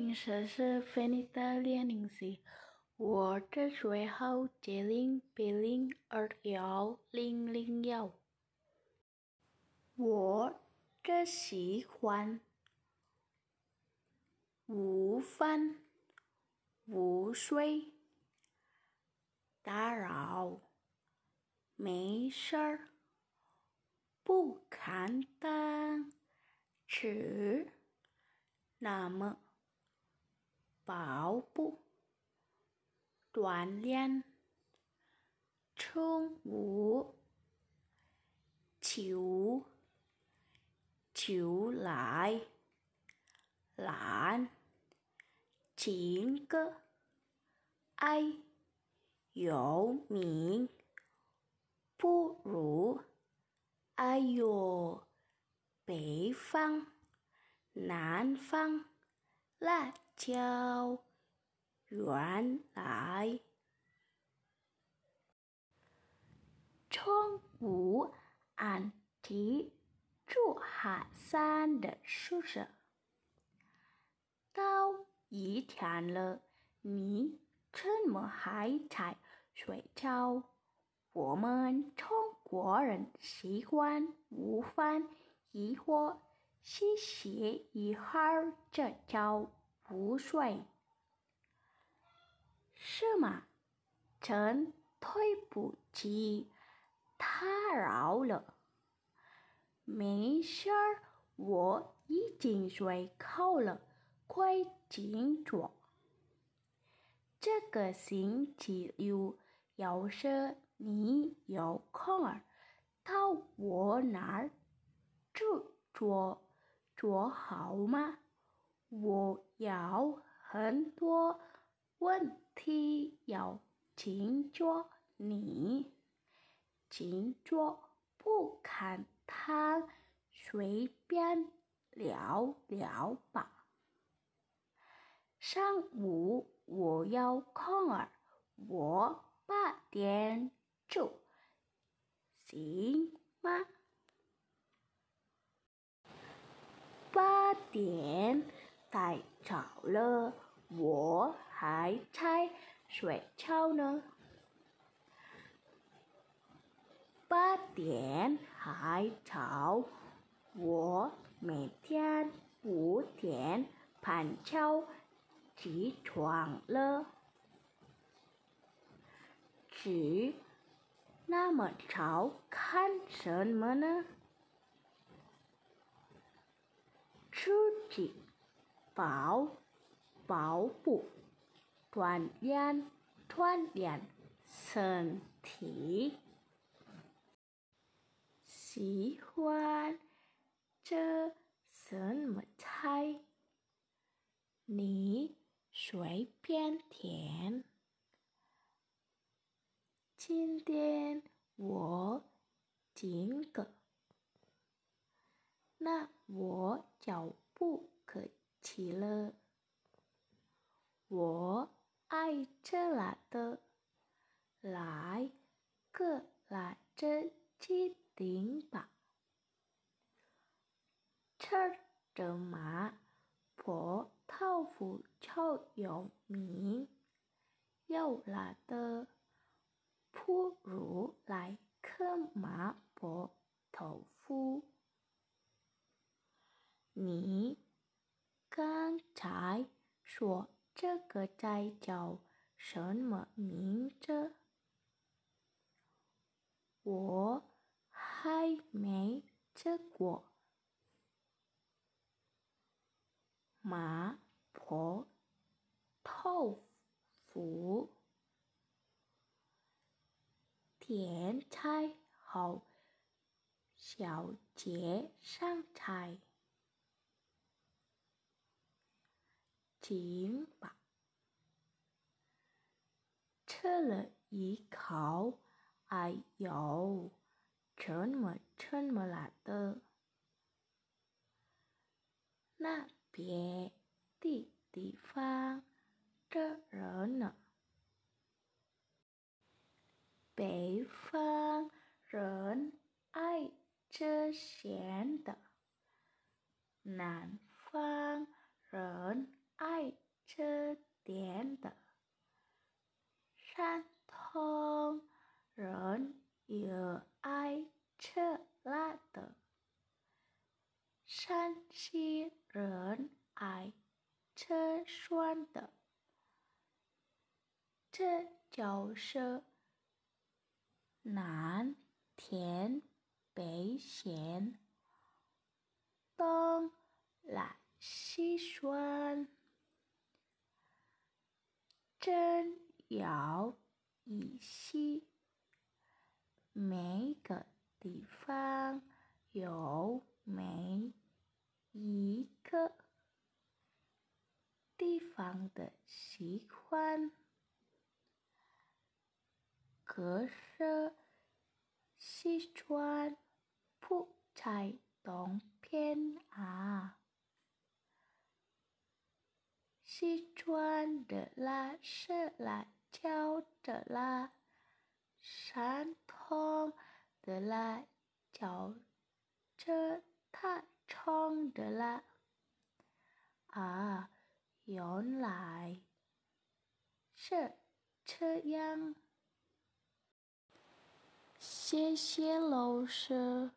名是是菲尼的列宁西，我的最后节零比零二幺零零幺。我的喜欢午饭午睡打扰没事儿不看单吃那么。跑步、锻炼、宠物、球、球来、懒、情歌、爱、有名、不如、哎呦、北方、南方。辣椒，原来，宠物安迪住海山的宿舍。到一天了，你怎么还在睡觉？我们中国人习惯午饭一会儿。歇歇一会儿，这叫午睡。什么？真对不起，打扰了。没事儿，我已经睡够了，快进桌。这个星期六，要是你有空儿，到我那儿住坐。做好吗？我有很多问题要请教你。请坐，不看他，随便聊聊吧。上午我有空儿，我八点就，行吗？八点太早了，我还在睡觉呢。八点还早，我每天五点半就起床了。起那么早看什么呢？出去跑跑步，锻炼锻炼身体。喜欢这什么菜？你随便填。今天我请客。那我就不起了。我爱吃辣的，来个辣子鸡丁吧。吃着麻婆豆腐超有名，有辣的，不如来颗麻婆豆腐。你刚才说这个菜叫什么名字？我还没吃过。麻婆豆腐，点菜后，小姐上菜。行吧，吃了一口，哎呦，这么这么辣的！那别的地方这热呢，北方人爱吃咸的，南方人。爱吃甜的，山东人也爱吃辣的，山西人爱吃酸的。这就是南甜北咸，东辣西酸。真有意思，每个地方有每一个地方的习惯。可是西川不在东边啊。西川的啦是辣椒的啦，山东的啦叫着大葱的啦。啊，原来是这样。谢谢老师。